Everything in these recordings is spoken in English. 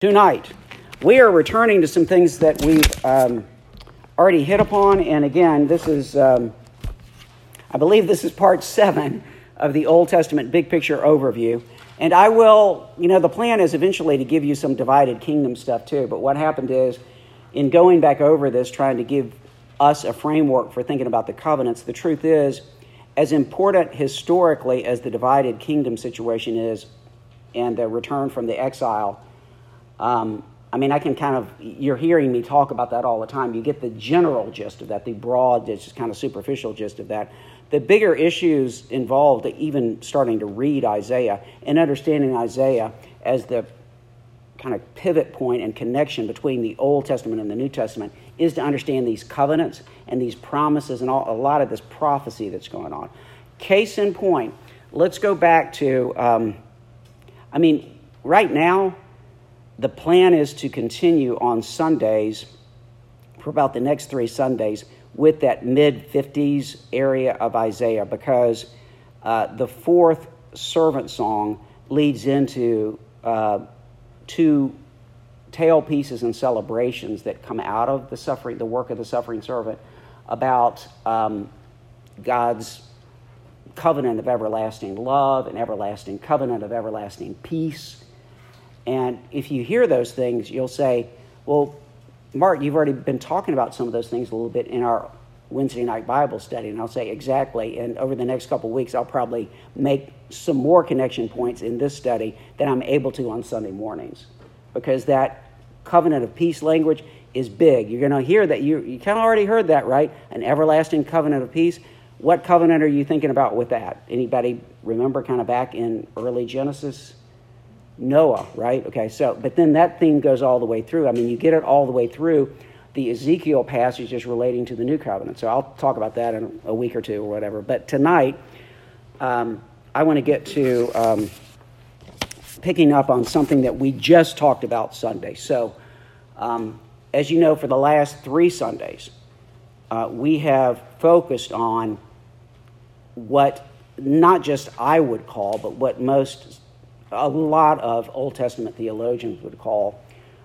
Tonight, we are returning to some things that we've um, already hit upon, and again, this is, um, I believe this is part seven of the Old Testament big picture overview. And I will, you know, the plan is eventually to give you some divided kingdom stuff too, but what happened is, in going back over this, trying to give us a framework for thinking about the covenants, the truth is, as important historically as the divided kingdom situation is and the return from the exile um, I mean, I can kind of, you're hearing me talk about that all the time. You get the general gist of that, the broad, just kind of superficial gist of that. The bigger issues involved, even starting to read Isaiah and understanding Isaiah as the kind of pivot point and connection between the Old Testament and the New Testament, is to understand these covenants and these promises and all, a lot of this prophecy that's going on. Case in point, let's go back to, um, I mean, right now, the plan is to continue on Sundays for about the next three Sundays with that mid 50s area of Isaiah because uh, the fourth servant song leads into uh, two tale pieces and celebrations that come out of the suffering, the work of the suffering servant about um, God's covenant of everlasting love and everlasting covenant of everlasting peace and if you hear those things, you'll say, well, Mark, you've already been talking about some of those things a little bit in our Wednesday night Bible study. And I'll say, exactly. And over the next couple of weeks, I'll probably make some more connection points in this study than I'm able to on Sunday mornings. Because that covenant of peace language is big. You're going to hear that. You, you kind of already heard that, right? An everlasting covenant of peace. What covenant are you thinking about with that? Anybody remember kind of back in early Genesis? Noah, right? Okay, so, but then that theme goes all the way through. I mean, you get it all the way through the Ezekiel passage is relating to the new covenant. So I'll talk about that in a week or two or whatever. But tonight, um, I want to get to um, picking up on something that we just talked about Sunday. So, um, as you know, for the last three Sundays, uh, we have focused on what not just I would call, but what most a lot of Old Testament theologians would call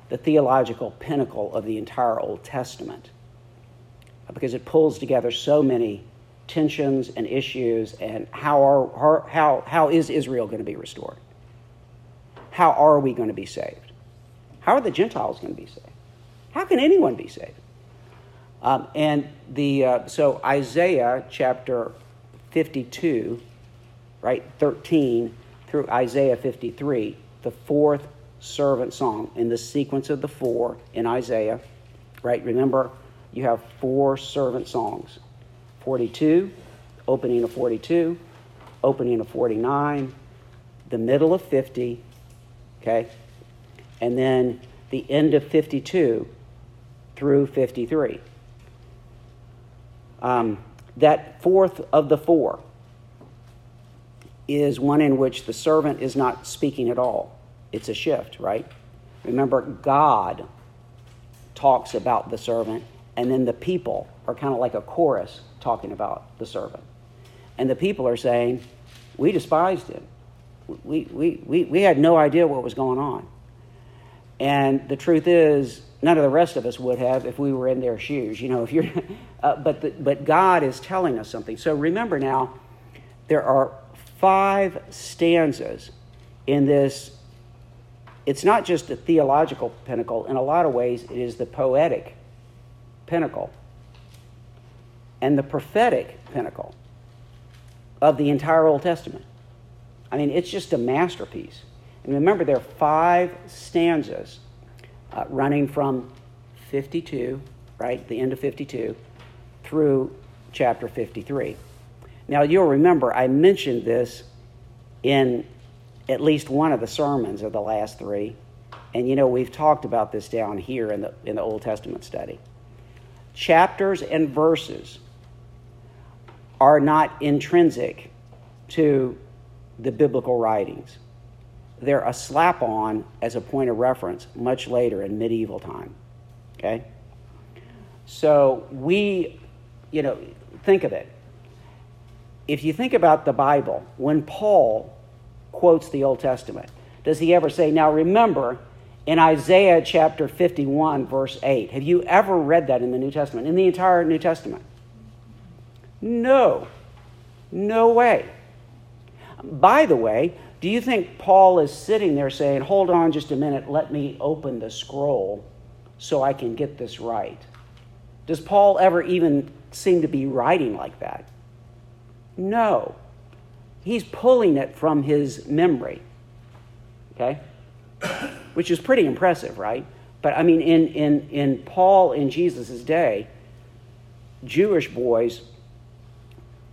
the theological pinnacle of the entire Old Testament because it pulls together so many tensions and issues and how, are, how, how is Israel going to be restored? How are we going to be saved? How are the Gentiles going to be saved? How can anyone be saved? Um, and the uh, so Isaiah chapter 52, right, 13 through Isaiah 53, the fourth servant song in the sequence of the four in Isaiah. Right? Remember, you have four servant songs 42, opening of 42, opening of 49, the middle of 50, okay, and then the end of 52 through 53. Um, that fourth of the four is one in which the servant is not speaking at all. It's a shift, right? Remember, God talks about the servant, and then the people are kind of like a chorus talking about the servant. And the people are saying, We despised him. We, we, we, we had no idea what was going on. And the truth is, none of the rest of us would have if we were in their shoes. You know, if you're, uh, but, the, but God is telling us something. So remember now, there are five stanzas in this. It's not just a theological pinnacle, in a lot of ways, it is the poetic pinnacle and the prophetic pinnacle of the entire Old Testament. I mean, it's just a masterpiece. And remember, there are five stanzas uh, running from 52, right, the end of 52, through chapter 53. Now, you'll remember I mentioned this in at least one of the sermons of the last three. And you know, we've talked about this down here in the, in the Old Testament study. Chapters and verses are not intrinsic to the biblical writings. They're a slap on as a point of reference much later in medieval time. Okay? So we, you know, think of it if you think about the Bible, when Paul quotes the Old Testament, does he ever say, now remember, in Isaiah chapter 51, verse 8. Have you ever read that in the New Testament, in the entire New Testament? No. No way. By the way, do you think Paul is sitting there saying, Hold on just a minute, let me open the scroll so I can get this right? Does Paul ever even seem to be writing like that? No. He's pulling it from his memory. Okay? Which is pretty impressive, right? But I mean, in, in, in Paul in Jesus' day, Jewish boys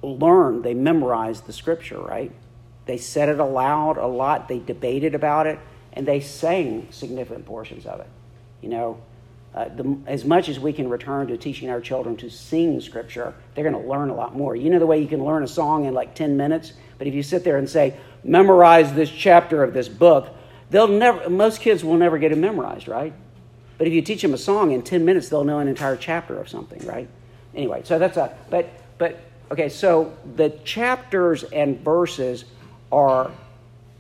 learned, they memorized the scripture, right? They said it aloud a lot, they debated about it, and they sang significant portions of it. You know, uh, the, as much as we can return to teaching our children to sing scripture, they're going to learn a lot more. You know the way you can learn a song in like 10 minutes? But if you sit there and say, memorize this chapter of this book, they'll never, most kids will never get it memorized, right? But if you teach them a song in 10 minutes, they'll know an entire chapter of something, right? Anyway, so that's a, but, but, okay, so the chapters and verses are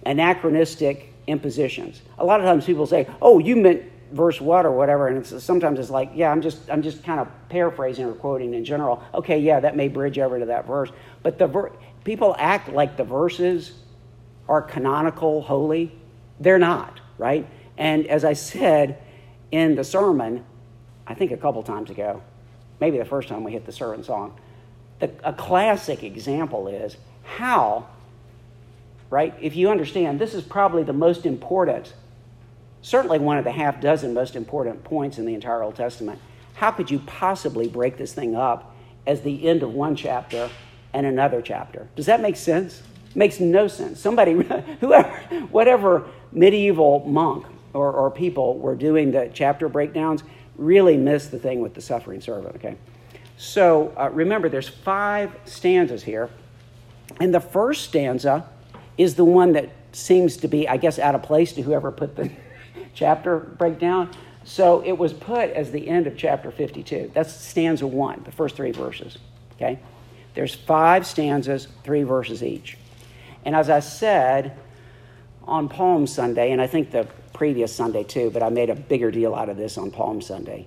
anachronistic impositions. A lot of times people say, oh, you meant verse what or whatever and it's, sometimes it's like yeah i'm just i'm just kind of paraphrasing or quoting in general. Okay yeah that may bridge over to that verse. But the ver- people act like the verses are canonical holy. They're not right? And as i said in the sermon i think a couple times ago maybe the first time we hit the servant song the, a classic example is how right if you understand this is probably the most important certainly one of the half dozen most important points in the entire Old Testament. How could you possibly break this thing up as the end of one chapter and another chapter? Does that make sense? makes no sense. Somebody, whoever, whatever medieval monk or, or people were doing the chapter breakdowns really missed the thing with the suffering servant, okay? So uh, remember, there's five stanzas here. And the first stanza is the one that seems to be, I guess, out of place to whoever put the chapter breakdown. So it was put as the end of chapter 52. That's stanza one, the first three verses. Okay? There's five stanzas, three verses each. And as I said on Palm Sunday, and I think the previous Sunday too, but I made a bigger deal out of this on Palm Sunday,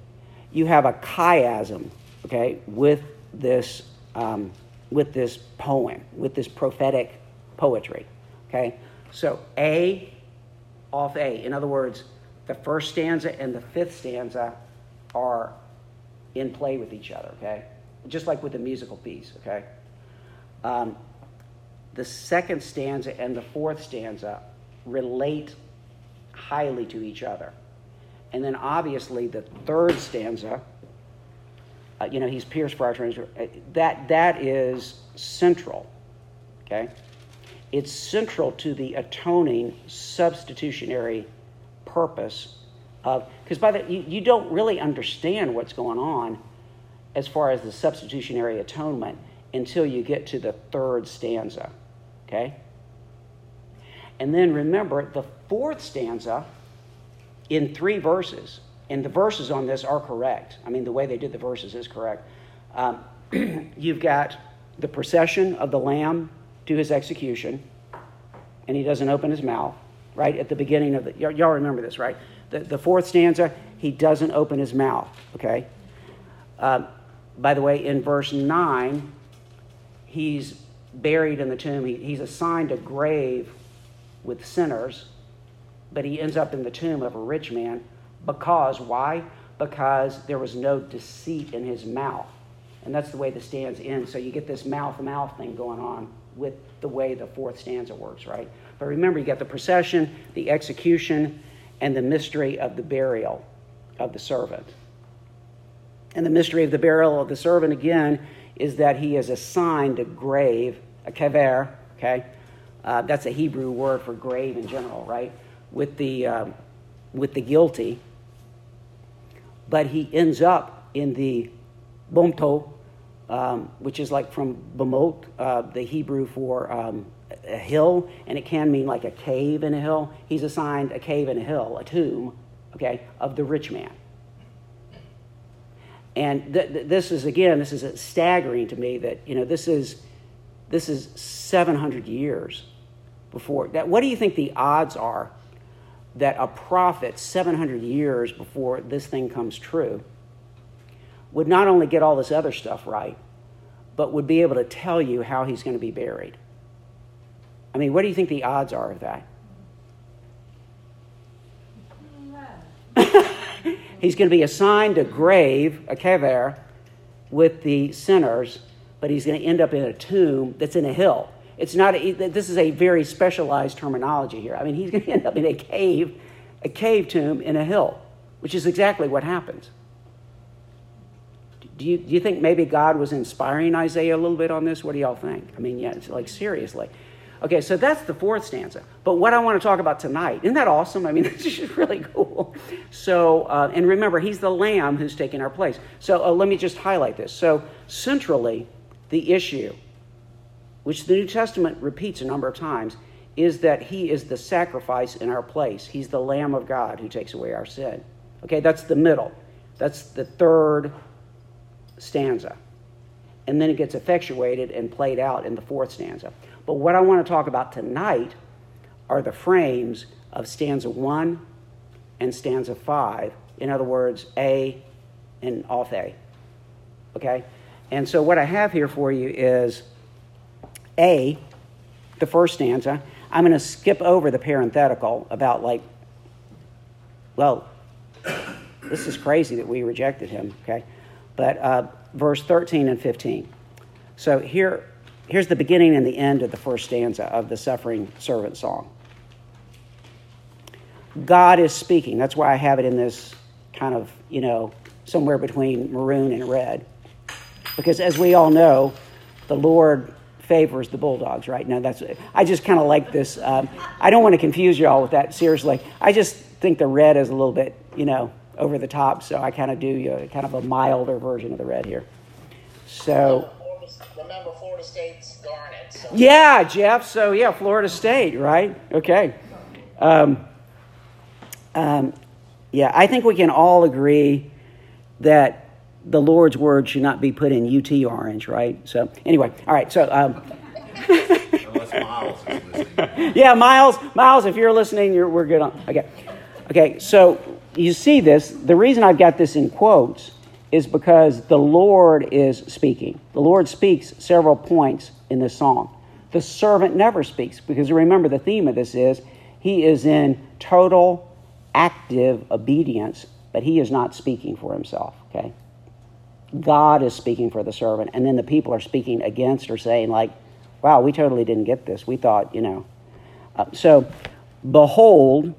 you have a chiasm, okay, with this, um, with this poem, with this prophetic poetry. Okay? So A off A. In other words, the first stanza and the fifth stanza are in play with each other, okay? Just like with a musical piece, okay? Um, the second stanza and the fourth stanza relate highly to each other. And then obviously the third stanza, uh, you know, he's pierced for our transgression. Uh, that, that is central, okay? It's central to the atoning substitutionary purpose of because by the you, you don't really understand what's going on as far as the substitutionary atonement until you get to the third stanza. Okay? And then remember the fourth stanza in three verses, and the verses on this are correct. I mean, the way they did the verses is correct. Um, you've got the procession of the Lamb to his execution, and he doesn't open his mouth right at the beginning of the y'all remember this right? The, the fourth stanza he doesn't open his mouth okay? Uh, by the way in verse 9 he's buried in the tomb. He, he's assigned a grave with sinners but he ends up in the tomb of a rich man. Because why? Because there was no deceit in his mouth. And that's the way the stanza ends. So you get this mouth mouth thing going on with the way the fourth stanza works right but remember, you got the procession, the execution, and the mystery of the burial of the servant. And the mystery of the burial of the servant, again, is that he is assigned a grave, a kever, okay? Uh, that's a Hebrew word for grave in general, right? With the, uh, with the guilty. But he ends up in the bomto, um, which is like from bamot, uh, the Hebrew for um, a hill, and it can mean like a cave in a hill. He's assigned a cave in a hill, a tomb, okay, of the rich man. And th- th- this is again, this is staggering to me that you know this is this is 700 years before that. What do you think the odds are that a prophet 700 years before this thing comes true would not only get all this other stuff right, but would be able to tell you how he's going to be buried. I mean, what do you think the odds are of that? he's going to be assigned a grave, a kever, with the sinners, but he's going to end up in a tomb that's in a hill. It's not. A, this is a very specialized terminology here. I mean, he's going to end up in a cave, a cave tomb in a hill, which is exactly what happens. Do you, do you think maybe God was inspiring Isaiah a little bit on this? What do y'all think? I mean, yeah, it's like seriously. Okay, so that's the fourth stanza. But what I want to talk about tonight, isn't that awesome? I mean, it's just really cool. So, uh, and remember, he's the lamb who's taking our place. So uh, let me just highlight this. So, centrally, the issue, which the New Testament repeats a number of times, is that he is the sacrifice in our place. He's the Lamb of God who takes away our sin. Okay, that's the middle. That's the third stanza. And then it gets effectuated and played out in the fourth stanza. But what I want to talk about tonight are the frames of stanza one and stanza five. In other words, A and off A. Okay? And so what I have here for you is A, the first stanza. I'm going to skip over the parenthetical about, like, well, this is crazy that we rejected him, okay? But uh, verse 13 and 15. So here, here's the beginning and the end of the first stanza of the suffering servant song. God is speaking. That's why I have it in this kind of, you know, somewhere between maroon and red. Because as we all know, the Lord favors the Bulldogs, right? Now, that's, I just kind of like this. Um, I don't want to confuse you all with that, seriously. I just think the red is a little bit, you know, over the top, so I kind of do uh, kind of a milder version of the red here. So. Remember, Florida State's Garnet. So. Yeah, Jeff. So, yeah, Florida State, right? Okay. Um, um, yeah, I think we can all agree that the Lord's word should not be put in UT orange, right? So, anyway, all right. So, um, Miles yeah, Miles, Miles, if you're listening, you're, we're good on. Okay, okay. So you see this. The reason I've got this in quotes is because the Lord is speaking. The Lord speaks several points in this song. The servant never speaks because remember the theme of this is he is in total active obedience, but he is not speaking for himself. Okay. God is speaking for the servant, and then the people are speaking against or saying, like, wow, we totally didn't get this. We thought, you know. Uh, so, behold,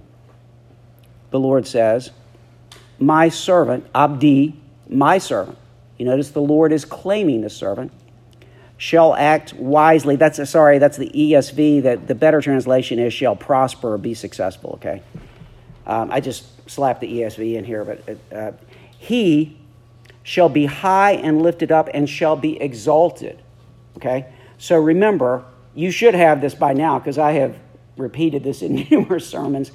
the Lord says, my servant, Abdi, my servant. You notice the Lord is claiming the servant shall act wisely. That's sorry, that's the ESV. That the better translation is shall prosper or be successful. Okay, um, I just slapped the ESV in here, but uh, he shall be high and lifted up and shall be exalted. Okay, so remember, you should have this by now because I have repeated this in numerous sermons.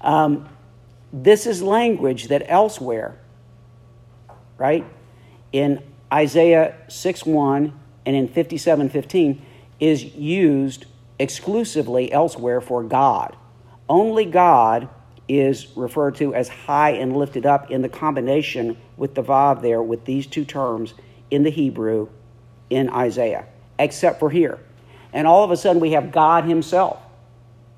Um, this is language that elsewhere, right, in Isaiah 6 1 and in 57 15, is used exclusively elsewhere for God. Only God is referred to as high and lifted up in the combination with the Vav there with these two terms in the Hebrew in Isaiah, except for here. And all of a sudden we have God Himself.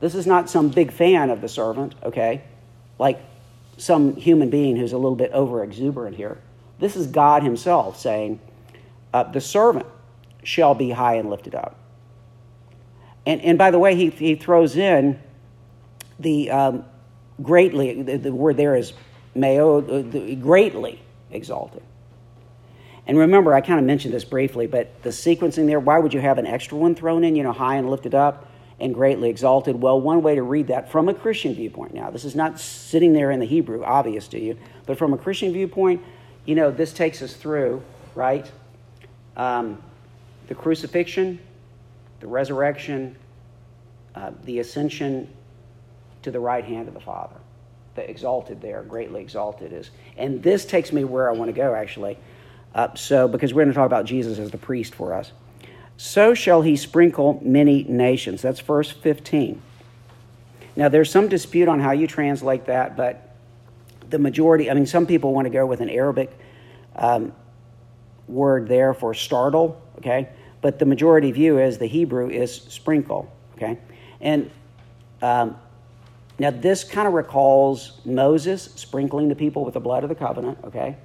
This is not some big fan of the servant, okay? Like some human being who's a little bit over exuberant here. This is God Himself saying, uh, The servant shall be high and lifted up. And, and by the way, he, he throws in the um, greatly, the, the, word there is meo, the, greatly exalted. And remember, I kind of mentioned this briefly, but the sequencing there, why would you have an extra one thrown in, you know, high and lifted up? and greatly exalted. Well, one way to read that from a Christian viewpoint now, this is not sitting there in the Hebrew, obvious to you, but from a Christian viewpoint, you know, this takes us through, right? Um, the crucifixion, the resurrection, uh, the ascension to the right hand of the Father. The exalted there, greatly exalted is. And this takes me where I want to go, actually. Uh, so, because we're going to talk about Jesus as the priest for us so shall he sprinkle many nations. That's verse 15. Now, there's some dispute on how you translate that, but the majority, I mean, some people want to go with an Arabic um, word there for startle, okay? But the majority view is the Hebrew is sprinkle, okay? And um, now this kind of recalls Moses sprinkling the people with the blood of the covenant, okay?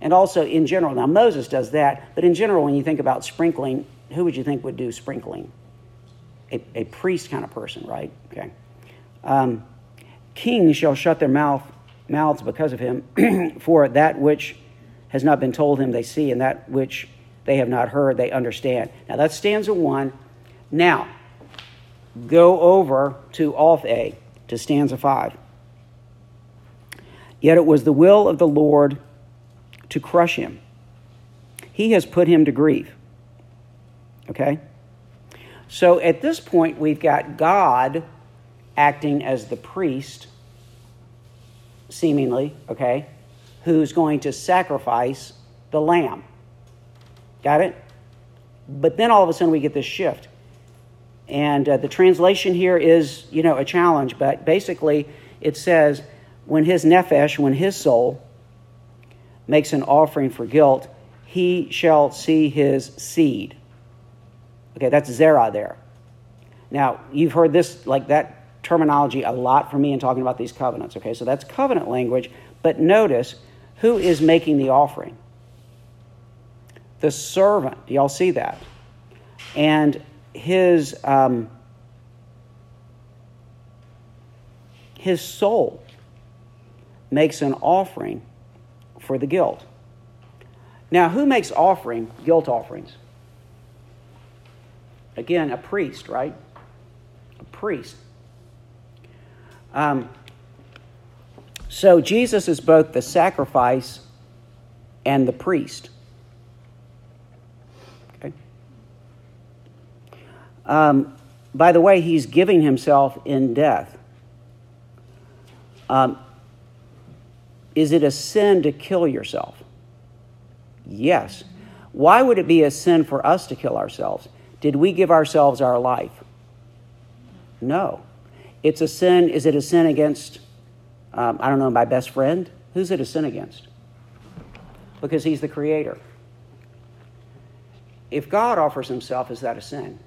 And also in general, now Moses does that, but in general, when you think about sprinkling, who would you think would do sprinkling? A, a priest kind of person, right? Okay. Um, Kings shall shut their mouth, mouths because of him, for that which has not been told him they see, and that which they have not heard they understand. Now that's stanza one. Now, go over to off A, to stanza five. Yet it was the will of the Lord to crush him. He has put him to grief. Okay? So at this point, we've got God acting as the priest, seemingly, okay, who's going to sacrifice the lamb. Got it? But then all of a sudden we get this shift. And uh, the translation here is, you know, a challenge, but basically it says, when his nephesh, when his soul makes an offering for guilt, he shall see his seed. Okay, that's Zerah there. Now, you've heard this, like that terminology, a lot for me in talking about these covenants. Okay, so that's covenant language, but notice who is making the offering? The servant. Do y'all see that? And his, um, his soul makes an offering for the guilt. Now, who makes offering, guilt offerings? Again, a priest, right? A priest. Um, so Jesus is both the sacrifice and the priest. Okay. Um, by the way, he's giving himself in death. Um, is it a sin to kill yourself? Yes. Why would it be a sin for us to kill ourselves? Did we give ourselves our life? No. It's a sin. Is it a sin against, um, I don't know, my best friend? Who's it a sin against? Because he's the creator. If God offers himself, is that a sin?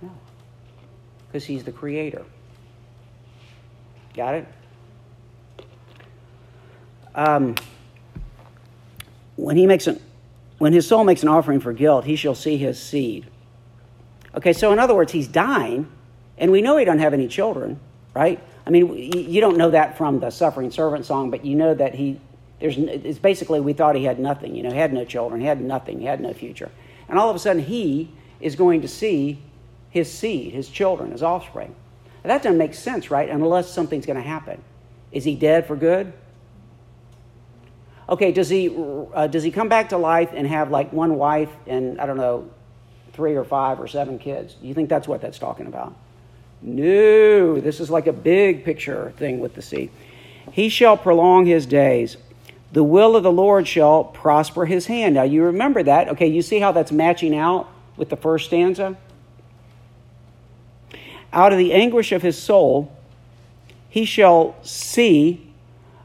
No. Because he's the creator. Got it? Um, when he makes an, when his soul makes an offering for guilt, he shall see his seed. Okay, so in other words, he's dying, and we know he don't have any children, right? I mean, you don't know that from the suffering servant song, but you know that he there's it's basically we thought he had nothing, you know, he had no children, he had nothing, he had no future, and all of a sudden he is going to see his seed, his children, his offspring. Now, that doesn't make sense, right? Unless something's going to happen. Is he dead for good? Okay, does he, uh, does he come back to life and have like one wife and, I don't know, three or five or seven kids? Do you think that's what that's talking about? No, this is like a big picture thing with the sea. He shall prolong his days. The will of the Lord shall prosper his hand. Now, you remember that. Okay, you see how that's matching out with the first stanza? Out of the anguish of his soul, he shall see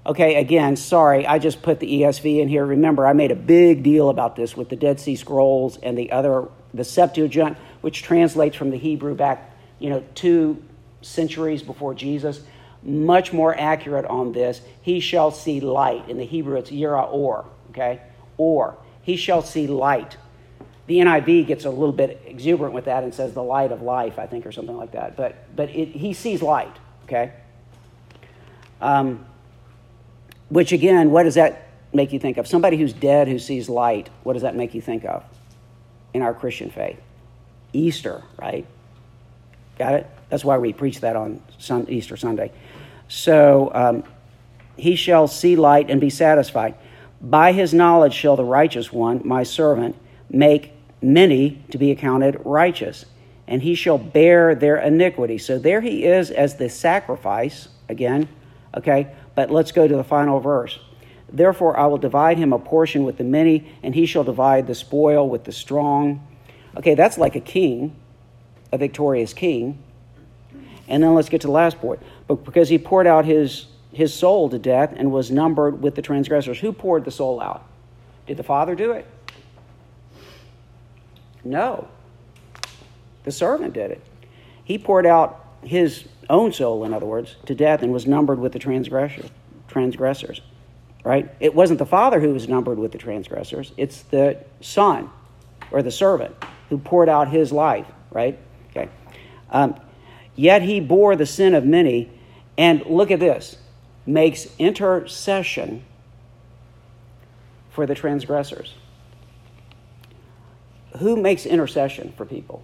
Okay, again, sorry, I just put the ESV in here. Remember, I made a big deal about this with the Dead Sea Scrolls and the other, the Septuagint, which translates from the Hebrew back, you know, two centuries before Jesus. Much more accurate on this. He shall see light. In the Hebrew, it's yira or, okay? Or. He shall see light. The NIV gets a little bit exuberant with that and says the light of life, I think, or something like that. But, but it, he sees light, okay? Um, which, again, what does that make you think of? Somebody who's dead who sees light, what does that make you think of in our Christian faith? Easter, right? Got it? That's why we preach that on Easter Sunday. So, um, he shall see light and be satisfied. By his knowledge shall the righteous one, my servant, make many to be accounted righteous, and he shall bear their iniquity. So there he is as the sacrifice, again, okay? But let's go to the final verse. Therefore, I will divide him a portion with the many, and he shall divide the spoil with the strong. Okay, that's like a king, a victorious king. And then let's get to the last point. But because he poured out his, his soul to death and was numbered with the transgressors. Who poured the soul out? Did the Father do it? No. The servant did it. He poured out his own soul, in other words, to death and was numbered with the transgressors. transgressors. Right? It wasn't the Father who was numbered with the transgressors, it's the Son or the servant who poured out his life, right? Um, Yet he bore the sin of many, and look at this makes intercession for the transgressors. Who makes intercession for people?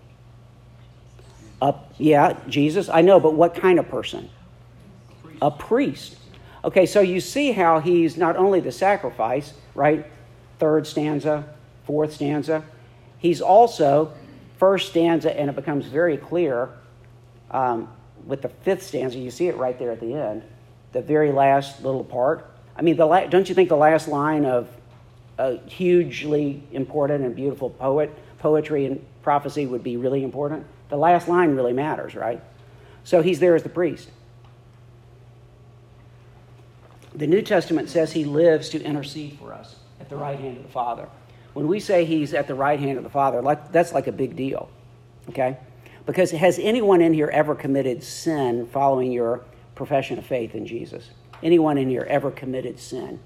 Uh, yeah, Jesus. I know, but what kind of person? A priest. Okay, so you see how he's not only the sacrifice, right? Third stanza, fourth stanza. He's also first stanza, and it becomes very clear um, with the fifth stanza. You see it right there at the end, the very last little part. I mean, the la- don't you think the last line of a hugely important and beautiful poet, poetry and prophecy would be really important? The last line really matters, right? So he's there as the priest. The New Testament says he lives to intercede for us at the right hand of the Father. When we say he's at the right hand of the Father, that's like a big deal, okay? Because has anyone in here ever committed sin following your profession of faith in Jesus? Anyone in here ever committed sin?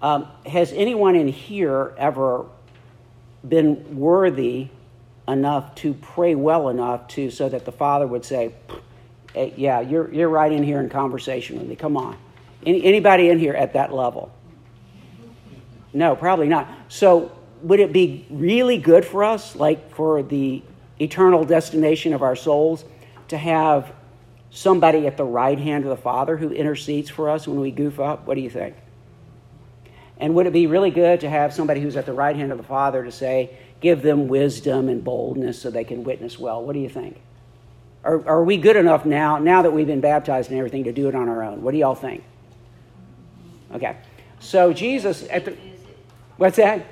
Um, has anyone in here ever been worthy enough to pray well enough to so that the Father would say, "Yeah, you're you're right in here in conversation with me. Come on." Any, anybody in here at that level? No, probably not. So would it be really good for us, like for the eternal destination of our souls, to have somebody at the right hand of the Father who intercedes for us when we goof up? What do you think? And would it be really good to have somebody who's at the right hand of the Father to say, give them wisdom and boldness so they can witness well? What do you think? Are, are we good enough now, now that we've been baptized and everything, to do it on our own? What do y'all think? Okay. So Jesus at the. What's that?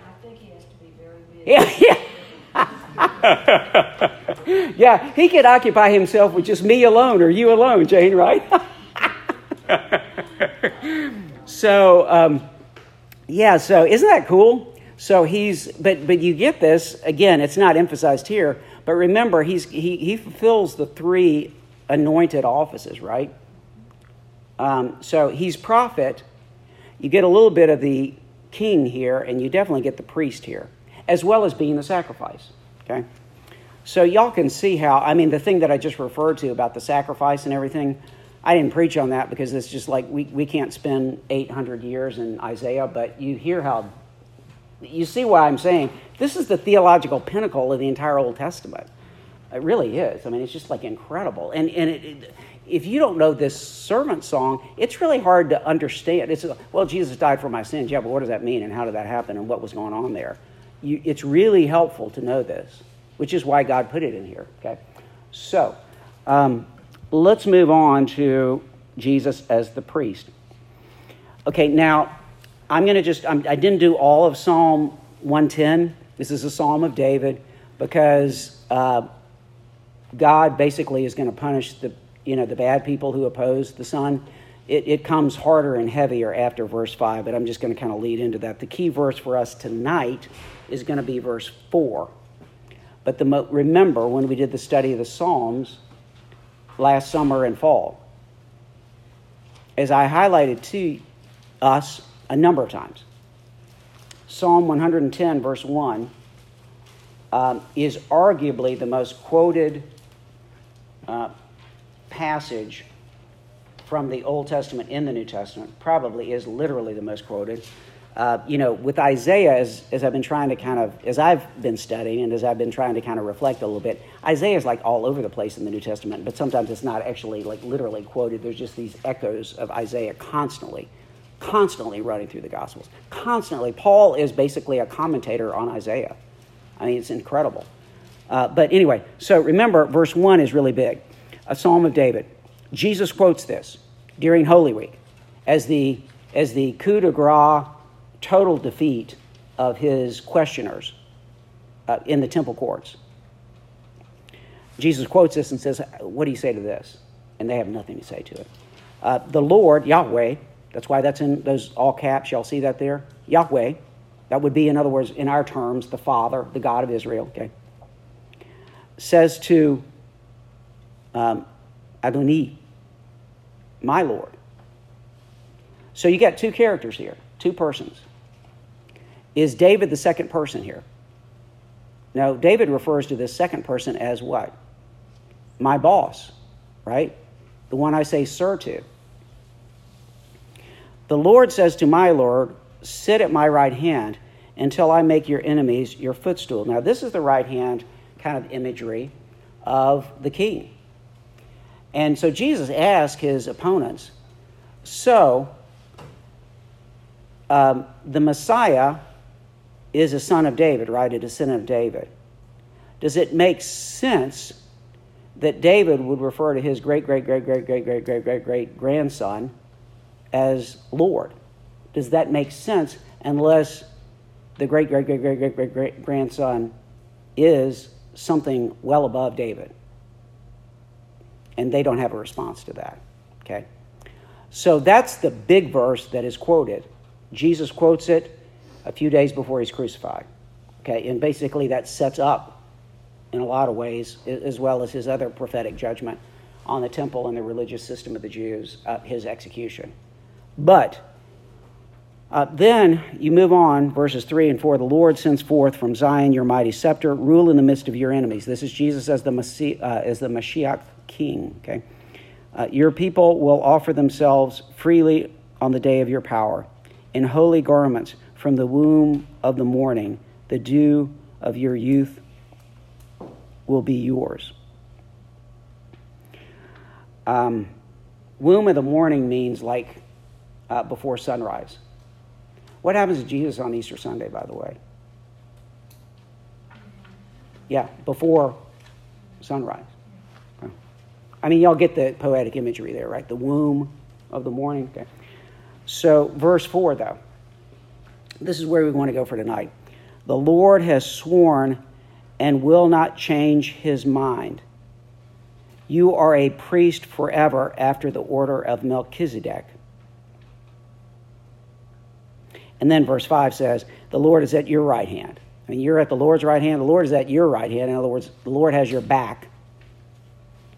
Yeah, yeah. yeah, he could occupy himself with just me alone or you alone, Jane, right? so, um, yeah, so isn't that cool? So he's, but but you get this again. It's not emphasized here, but remember, he's he he fulfills the three anointed offices, right? Um, so he's prophet. You get a little bit of the king here, and you definitely get the priest here as well as being the sacrifice. Okay? So y'all can see how, I mean, the thing that I just referred to about the sacrifice and everything, I didn't preach on that because it's just like we, we can't spend 800 years in Isaiah, but you hear how, you see why I'm saying this is the theological pinnacle of the entire Old Testament. It really is. I mean, it's just like incredible. And, and it, it, if you don't know this servant song, it's really hard to understand. It's, well, Jesus died for my sins. Yeah, but what does that mean? And how did that happen? And what was going on there? you, it's really helpful to know this, which is why God put it in here. Okay, so um, let's move on to Jesus as the priest. Okay, now I'm going to just I'm, I did not do all of Psalm 110. This is a Psalm of David because uh, God basically is going to punish the you know the bad people who oppose the Son. It, it comes harder and heavier after verse 5, but I'm just going to kind of lead into that. The key verse for us tonight is going to be verse 4. But the, remember when we did the study of the Psalms last summer and fall, as I highlighted to us a number of times, Psalm 110, verse 1, um, is arguably the most quoted uh, passage from the Old Testament in the New Testament, probably is literally the most quoted. Uh, you know, with Isaiah, as, as I've been trying to kind of, as I've been studying and as I've been trying to kind of reflect a little bit, Isaiah is like all over the place in the New Testament, but sometimes it's not actually like literally quoted. There's just these echoes of Isaiah constantly, constantly running through the Gospels. Constantly. Paul is basically a commentator on Isaiah. I mean, it's incredible. Uh, but anyway, so remember, verse 1 is really big. A psalm of David. Jesus quotes this during Holy Week as the, as the coup de grace total defeat of his questioners uh, in the temple courts. Jesus quotes this and says, What do you say to this? And they have nothing to say to it. Uh, the Lord, Yahweh, that's why that's in those all caps. Y'all see that there? Yahweh. That would be, in other words, in our terms, the Father, the God of Israel, okay? Says to um, Adoni, my Lord. So you got two characters here, two persons. Is David the second person here? No, David refers to this second person as what? My boss, right? The one I say sir to. The Lord says to my Lord, Sit at my right hand until I make your enemies your footstool. Now, this is the right hand kind of imagery of the king. And so Jesus asked his opponents, So, um, the Messiah is a son of David, right? A descendant of David. Does it make sense that David would refer to his great, great, great, great, great, great, great, great, great grandson as Lord? Does that make sense unless the great, great, great, great, great, great, great grandson is something well above David? And they don't have a response to that. Okay? So that's the big verse that is quoted. Jesus quotes it a few days before he's crucified. Okay? And basically that sets up, in a lot of ways, as well as his other prophetic judgment on the temple and the religious system of the Jews, uh, his execution. But uh, then you move on, verses 3 and 4. The Lord sends forth from Zion your mighty scepter, rule in the midst of your enemies. This is Jesus as the, Messiah, uh, as the Mashiach king. Okay? Uh, your people will offer themselves freely on the day of your power in holy garments from the womb of the morning. The dew of your youth will be yours. Um, womb of the morning means like uh, before sunrise. What happens to Jesus on Easter Sunday, by the way? Yeah, before sunrise. I mean, y'all get the poetic imagery there, right? The womb of the morning. Okay. So, verse 4, though, this is where we want to go for tonight. The Lord has sworn and will not change his mind. You are a priest forever after the order of Melchizedek. And then verse 5 says, The Lord is at your right hand. I mean, you're at the Lord's right hand. The Lord is at your right hand. In other words, the Lord has your back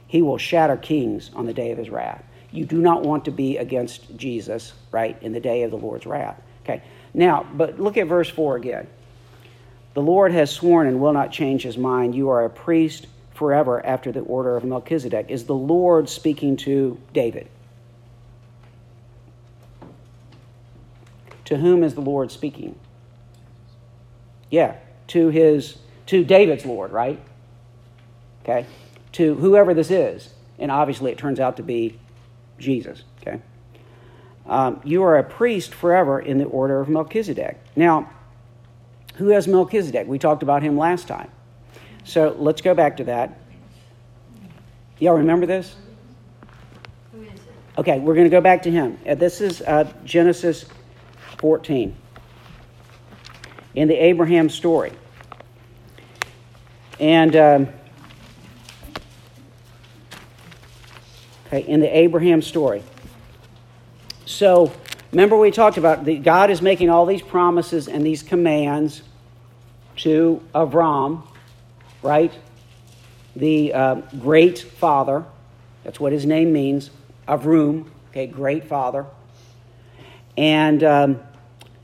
he will shatter kings on the day of his wrath. You do not want to be against Jesus, right, in the day of the Lord's wrath. Okay. Now, but look at verse 4 again. The Lord has sworn and will not change his mind. You are a priest forever after the order of Melchizedek. Is the Lord speaking to David? To whom is the Lord speaking? Yeah, to his to David's Lord, right? Okay to whoever this is. And obviously, it turns out to be Jesus. Okay? Um, you are a priest forever in the order of Melchizedek. Now, who has Melchizedek? We talked about him last time. So let's go back to that. Y'all remember this? Okay, we're going to go back to him. Uh, this is uh, Genesis 14 in the Abraham story. And um, okay, in the Abraham story. So, remember we talked about God is making all these promises and these commands to Avram, right? The uh, great father. That's what his name means. Avrum, okay, great father. And um,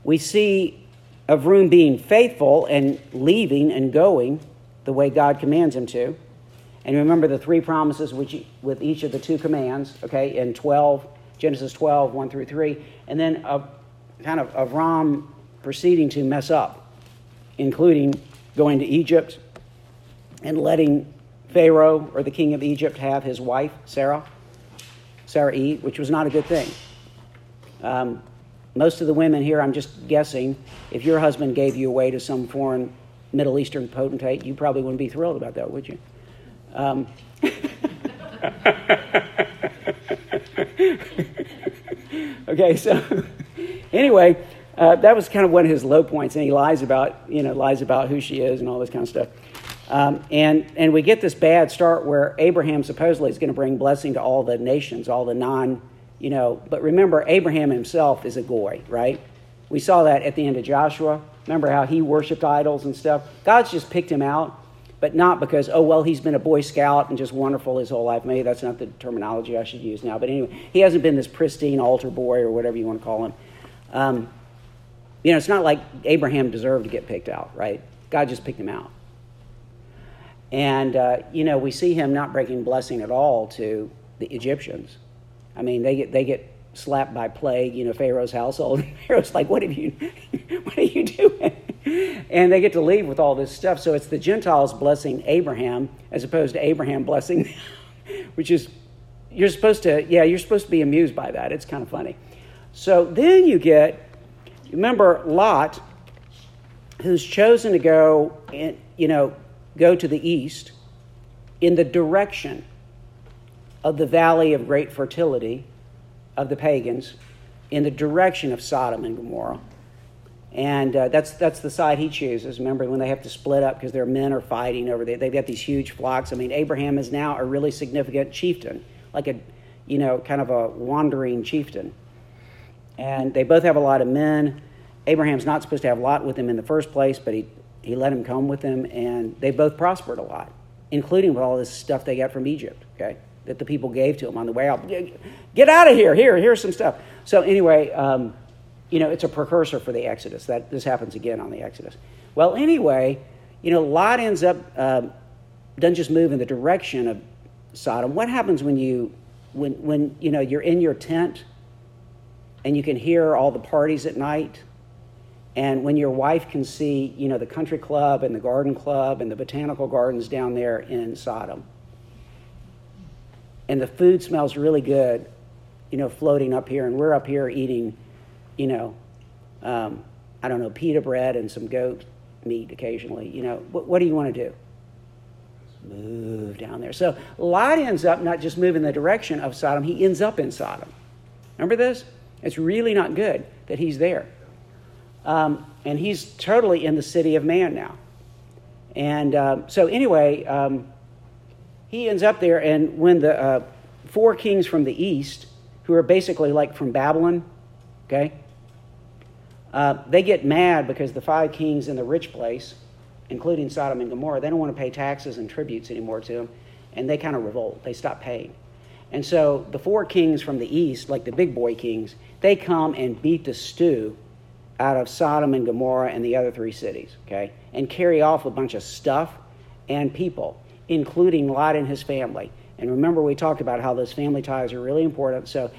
we see Avrum being faithful and leaving and going the way God commands him to. And remember the three promises which, with each of the two commands, okay, in 12, Genesis 12, 1 through 3. And then a, kind of Avram proceeding to mess up, including going to Egypt and letting Pharaoh or the king of Egypt have his wife, Sarah, Sarah E, which was not a good thing. Um, most of the women here, I'm just guessing, if your husband gave you away to some foreign Middle Eastern potentate, you probably wouldn't be thrilled about that, would you? Um, okay, so anyway, uh, that was kind of one of his low points, and he lies about, you know, lies about who she is and all this kind of stuff. Um, and, and we get this bad start where Abraham supposedly is going to bring blessing to all the nations, all the non, you know. But remember, Abraham himself is a goy, right? We saw that at the end of Joshua. Remember how he worshiped idols and stuff? God's just picked him out, but not because, oh, well, he's been a Boy Scout and just wonderful his whole life. Maybe that's not the terminology I should use now. But anyway, he hasn't been this pristine altar boy or whatever you want to call him. Um, you know, it's not like Abraham deserved to get picked out, right? God just picked him out. And, uh, you know, we see him not breaking blessing at all to the Egyptians. I mean, they get, they get slapped by plague, you know, Pharaoh's household. Pharaoh's like, what have you, what are you doing? And they get to leave with all this stuff. So it's the Gentiles blessing Abraham as opposed to Abraham blessing them, which is, you're supposed to, yeah, you're supposed to be amused by that. It's kind of funny. So then you get, remember Lot, who's chosen to go, in, you know, go to the east in the direction of the valley of great fertility of the pagans, in the direction of Sodom and Gomorrah. And uh, that's, that's the side he chooses. Remember, when they have to split up because their men are fighting over there, they've got these huge flocks. I mean, Abraham is now a really significant chieftain, like a, you know, kind of a wandering chieftain. And they both have a lot of men. Abraham's not supposed to have Lot with him in the first place, but he he let him come with him, and they both prospered a lot, including with all this stuff they got from Egypt, okay, that the people gave to him on the way out. Get out of here! Here, here's some stuff. So anyway, um, you know, it's a precursor for the Exodus. That this happens again on the Exodus. Well, anyway, you know, Lot ends up um, doesn't just move in the direction of Sodom. What happens when you when when you know you're in your tent and you can hear all the parties at night? And when your wife can see, you know, the country club and the garden club and the botanical gardens down there in Sodom, and the food smells really good, you know, floating up here, and we're up here eating, you know, um, I don't know, pita bread and some goat meat occasionally, you know, what, what do you want to do? Move down there. So Lot ends up not just moving the direction of Sodom, he ends up in Sodom. Remember this? It's really not good that he's there. Um, and he's totally in the city of man now. And uh, so, anyway, um, he ends up there, and when the uh, four kings from the east, who are basically like from Babylon, okay, uh, they get mad because the five kings in the rich place, including Sodom and Gomorrah, they don't want to pay taxes and tributes anymore to them, and they kind of revolt. They stop paying. And so the four kings from the east, like the big boy kings, they come and beat the stew out of Sodom and Gomorrah and the other three cities, okay, and carry off a bunch of stuff and people, including Lot and his family. And remember, we talked about how those family ties are really important. So,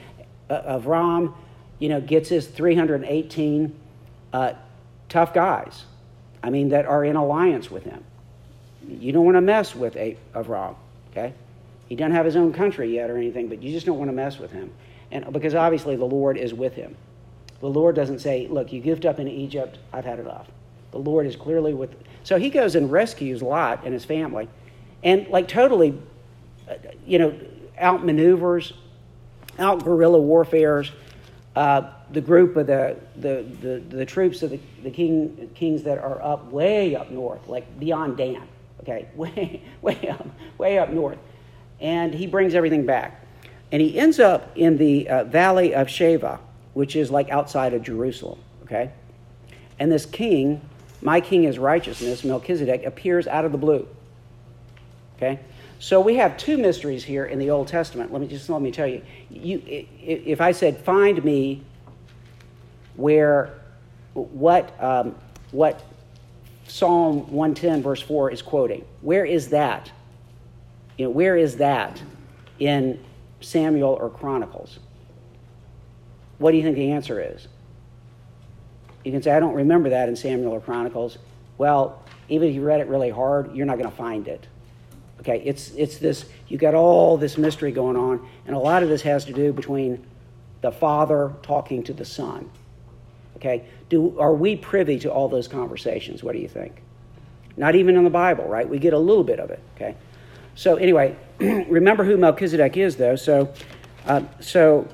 uh, Avram, you know, gets his 318 uh, tough guys, I mean, that are in alliance with him. You don't want to mess with a, Avram, okay? He doesn't have his own country yet or anything, but you just don't want to mess with him. And because obviously the Lord is with him. The Lord doesn't say, Look, you gift up in Egypt, I've had enough. The Lord is clearly with. So he goes and rescues Lot and his family and, like, totally, uh, you know, outmaneuvers, out guerrilla warfares uh, the group of the, the, the, the troops of the, the king, kings that are up way up north, like beyond Dan, okay, way, way up, way up north. And he brings everything back. And he ends up in the uh, valley of Shaveh, which is like outside of Jerusalem, okay? And this king, my king is righteousness, Melchizedek, appears out of the blue. Okay? So we have two mysteries here in the Old Testament. Let me just let me tell you. you if I said, find me where what um, what Psalm 110 verse 4 is quoting, where is that? You know, where is that in Samuel or Chronicles? What do you think the answer is? You can say, I don't remember that in Samuel or Chronicles. Well, even if you read it really hard, you're not going to find it. Okay, it's, it's this, you got all this mystery going on, and a lot of this has to do between the Father talking to the Son. Okay, do, are we privy to all those conversations? What do you think? Not even in the Bible, right? We get a little bit of it. Okay, so anyway, remember who Melchizedek is, though. So, uh, so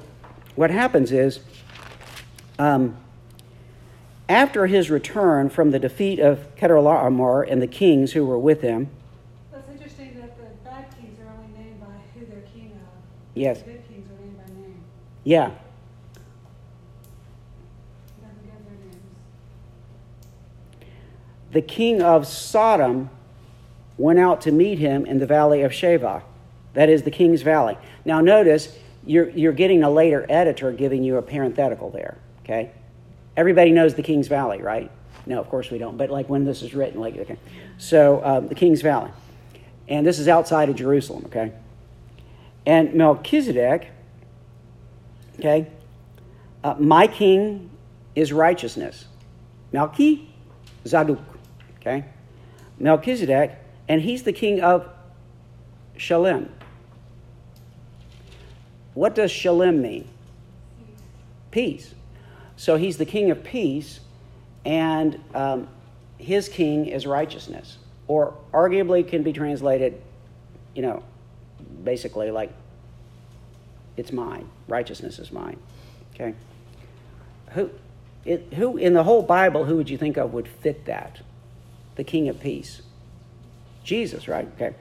what happens is, um, after his return from the defeat of Chedorlaomer and the kings who were with him, Yes. The good kings are named by name. Yeah. He doesn't give their names. The king of Sodom went out to meet him in the valley of Shaveh. That is the king's valley. Now, notice you're, you're getting a later editor giving you a parenthetical there, okay? Everybody knows the king's valley, right? No, of course we don't. But like when this is written, like, okay. So, um, the king's valley. And this is outside of Jerusalem, okay? And Melchizedek, okay, uh, my king is righteousness. Melchi Zaduk, okay? Melchizedek, and he's the king of Shalem. What does Shalem mean? Peace. So he's the king of peace, and um, his king is righteousness. Or arguably can be translated, you know, basically like it's mine. Righteousness is mine. Okay? Who, it, who in the whole Bible, who would you think of would fit that? The king of peace. Jesus, right? Okay.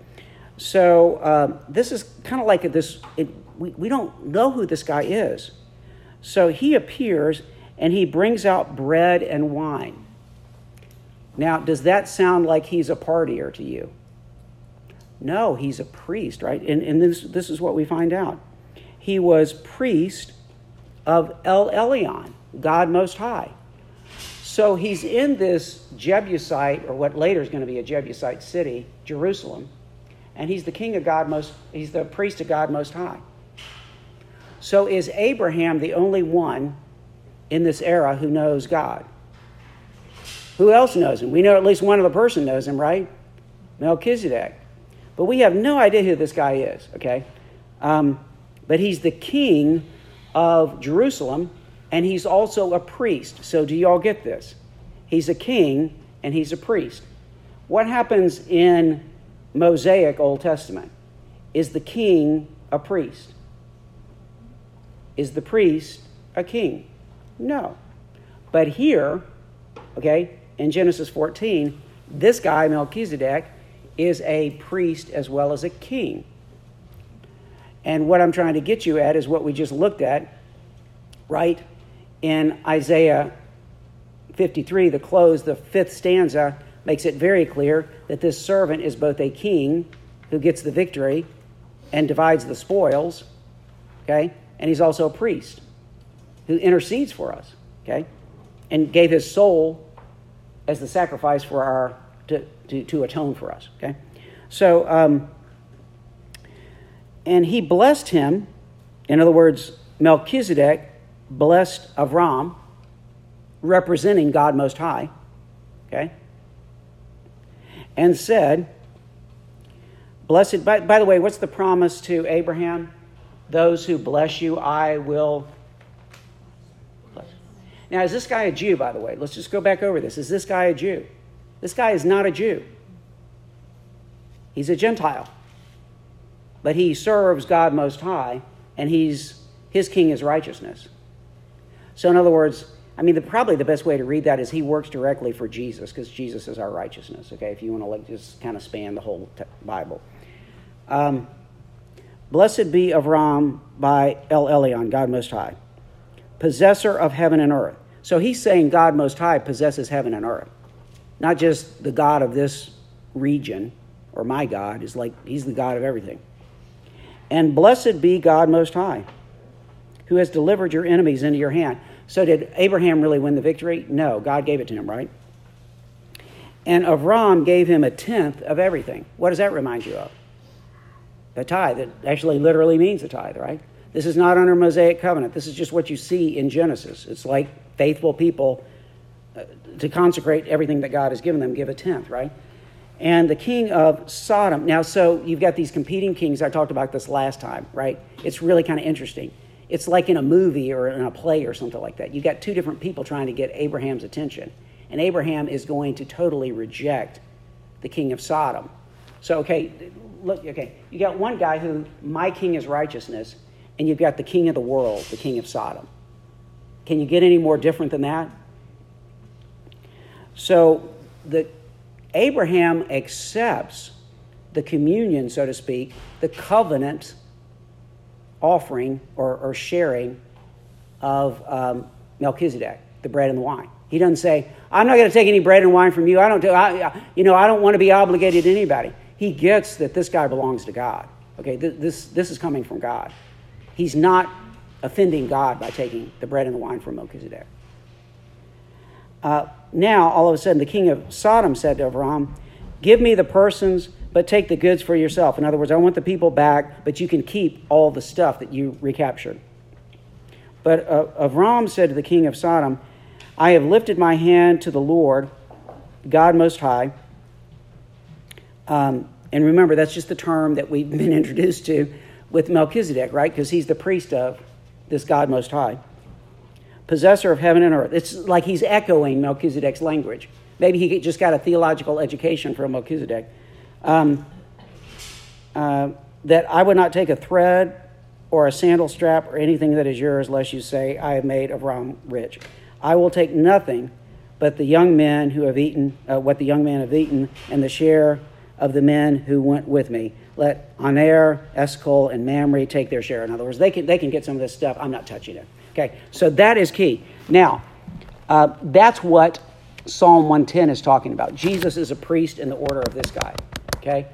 So um, this is kind of like this. It, we, we don't know who this guy is. So he appears and he brings out bread and wine. Now, does that sound like he's a partier to you? No, he's a priest, right? And, and this, this is what we find out. He was priest of El Elyon, God Most High. So he's in this Jebusite, or what later is going to be a Jebusite city, Jerusalem, and he's the king of God Most, he's the priest of God Most High. So is Abraham the only one in this era who knows God? Who else knows him? We know at least one other person knows him, right? Melchizedek. But we have no idea who this guy is, okay? Um, but he's the king of Jerusalem, and he's also a priest. So, do you all get this? He's a king and he's a priest. What happens in Mosaic Old Testament? Is the king a priest? Is the priest a king? No. But here, okay, in Genesis 14, this guy, Melchizedek, is a priest as well as a king. And what I'm trying to get you at is what we just looked at, right? In Isaiah 53, the close, the fifth stanza, makes it very clear that this servant is both a king who gets the victory and divides the spoils, okay? And he's also a priest who intercedes for us, okay? And gave his soul as the sacrifice for our, to, to, to atone for us, okay? So, um, and he blessed him. In other words, Melchizedek blessed Avram, representing God Most High, okay? And said, Blessed, by, by the way, what's the promise to Abraham? Those who bless you, I will. Now, is this guy a Jew, by the way? Let's just go back over this. Is this guy a Jew? This guy is not a Jew, he's a Gentile but he serves God Most High, and he's his king is righteousness. So, in other words, I mean, the, probably the best way to read that is he works directly for Jesus because Jesus is our righteousness. Okay, if you want to like just kind of span the whole t- Bible. Um, Blessed be Avram by El Elyon, God Most High, possessor of heaven and earth. So he's saying God Most High possesses heaven and earth, not just the God of this region or my God is like he's the God of everything. And blessed be God Most High, who has delivered your enemies into your hand. So, did Abraham really win the victory? No, God gave it to him, right? And Avram gave him a tenth of everything. What does that remind you of? The tithe. It actually literally means a tithe, right? This is not under Mosaic covenant. This is just what you see in Genesis. It's like faithful people to consecrate everything that God has given them give a tenth, right? and the king of Sodom. Now, so you've got these competing kings. I talked about this last time, right? It's really kind of interesting. It's like in a movie or in a play or something like that. You've got two different people trying to get Abraham's attention, and Abraham is going to totally reject the king of Sodom. So, okay, look, okay, you got one guy who, my king is righteousness, and you've got the king of the world, the king of Sodom. Can you get any more different than that? So, the Abraham accepts the communion, so to speak, the covenant offering or, or sharing of um, Melchizedek, the bread and the wine. He doesn't say, "I'm not going to take any bread and wine from you. I don't do. I, you know, I don't want to be obligated to anybody." He gets that this guy belongs to God. Okay, th- this this is coming from God. He's not offending God by taking the bread and the wine from Melchizedek. Uh, now, all of a sudden, the king of Sodom said to Avram, Give me the persons, but take the goods for yourself. In other words, I want the people back, but you can keep all the stuff that you recaptured. But uh, Avram said to the king of Sodom, I have lifted my hand to the Lord, God Most High. Um, and remember, that's just the term that we've been introduced to with Melchizedek, right? Because he's the priest of this God Most High possessor of heaven and earth. It's like he's echoing Melchizedek's language. Maybe he just got a theological education from Melchizedek. Um, uh, that I would not take a thread or a sandal strap or anything that is yours, lest you say, I have made Avram rich. I will take nothing but the young men who have eaten, uh, what the young men have eaten, and the share of the men who went with me. Let Aner, Eshcol, and Mamre take their share. In other words, they can, they can get some of this stuff. I'm not touching it. Okay, so that is key. Now, uh, that's what Psalm 110 is talking about. Jesus is a priest in the order of this guy. Okay,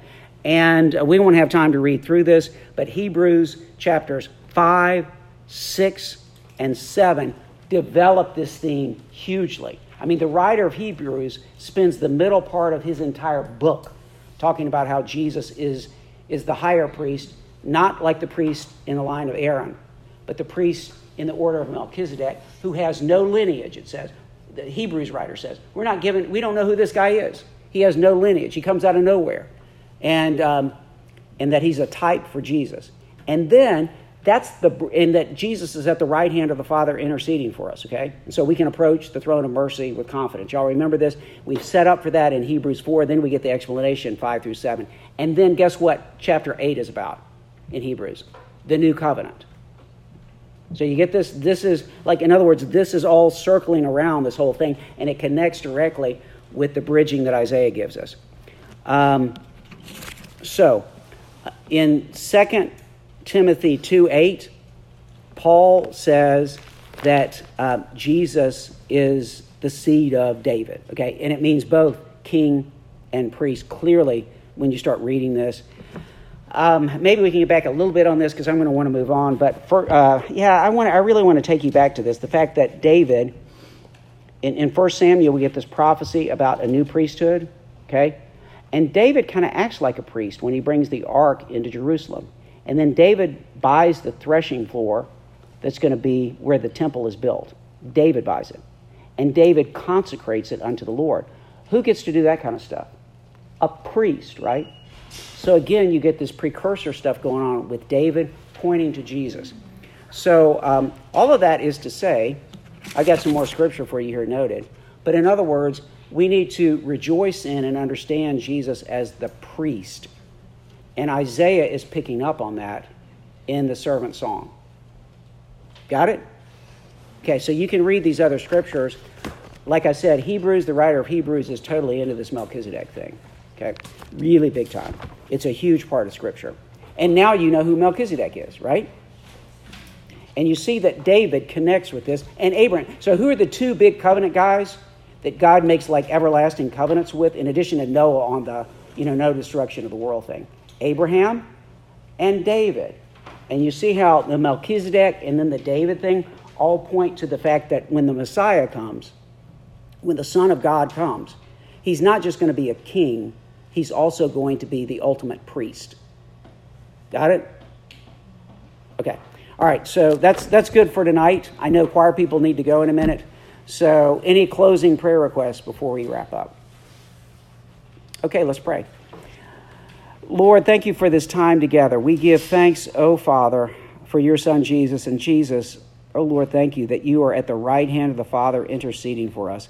and uh, we won't have time to read through this, but Hebrews chapters 5, 6, and 7 develop this theme hugely. I mean, the writer of Hebrews spends the middle part of his entire book talking about how Jesus is, is the higher priest, not like the priest in the line of Aaron, but the priest in the order of Melchizedek, who has no lineage, it says. The Hebrews writer says. We're not given, we don't know who this guy is. He has no lineage. He comes out of nowhere. And, um, and that he's a type for Jesus. And then that's the, and that Jesus is at the right hand of the Father interceding for us, okay? And so we can approach the throne of mercy with confidence. Y'all remember this? We've set up for that in Hebrews 4. Then we get the explanation 5 through 7. And then guess what chapter 8 is about in Hebrews? The new covenant. So you get this, this is, like, in other words, this is all circling around this whole thing, and it connects directly with the bridging that Isaiah gives us. Um, so, in 2 Timothy 2 8, Paul says that uh, Jesus is the seed of David, okay? And it means both king and priest clearly when you start reading this. Um, maybe we can get back a little bit on this because I'm going to want to move on. But for, uh, yeah, I want I really want to take you back to this. The fact that David, in, in 1 Samuel, we get this prophecy about a new priesthood, okay? And David kind of acts like a priest when he brings the ark into Jerusalem. And then David buys the threshing floor that's going to be where the temple is built. David buys it. And David consecrates it unto the Lord. Who gets to do that kind of stuff? A priest, right? So again, you get this precursor stuff going on with David pointing to Jesus. So um, all of that is to say, I got some more scripture for you here noted. But in other words, we need to rejoice in and understand Jesus as the priest. And Isaiah is picking up on that in the servant song. Got it? Okay, so you can read these other scriptures. Like I said, Hebrews, the writer of Hebrews, is totally into this Melchizedek thing. Okay? Really big time. It's a huge part of Scripture. And now you know who Melchizedek is, right? And you see that David connects with this and Abraham. So, who are the two big covenant guys that God makes like everlasting covenants with, in addition to Noah on the, you know, no destruction of the world thing? Abraham and David. And you see how the Melchizedek and then the David thing all point to the fact that when the Messiah comes, when the Son of God comes, he's not just going to be a king, he's also going to be the ultimate priest. Got it? Okay. All right, so that's that's good for tonight. I know choir people need to go in a minute. So, any closing prayer requests before we wrap up? Okay, let's pray. Lord, thank you for this time together. We give thanks, O Father, for your Son Jesus. And Jesus, O Lord, thank you that you are at the right hand of the Father interceding for us.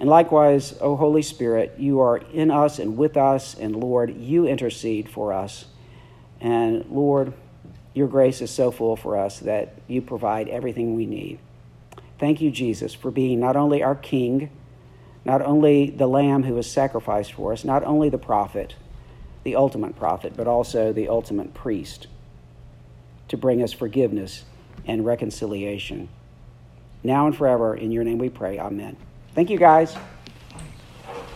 And likewise, O Holy Spirit, you are in us and with us, and Lord, you intercede for us. And Lord, your grace is so full for us that you provide everything we need. Thank you, Jesus, for being not only our King, not only the Lamb who was sacrificed for us, not only the prophet, the ultimate prophet, but also the ultimate priest. to bring us forgiveness and reconciliation. Now and forever, in your name we pray. Amen. Thank you, guys.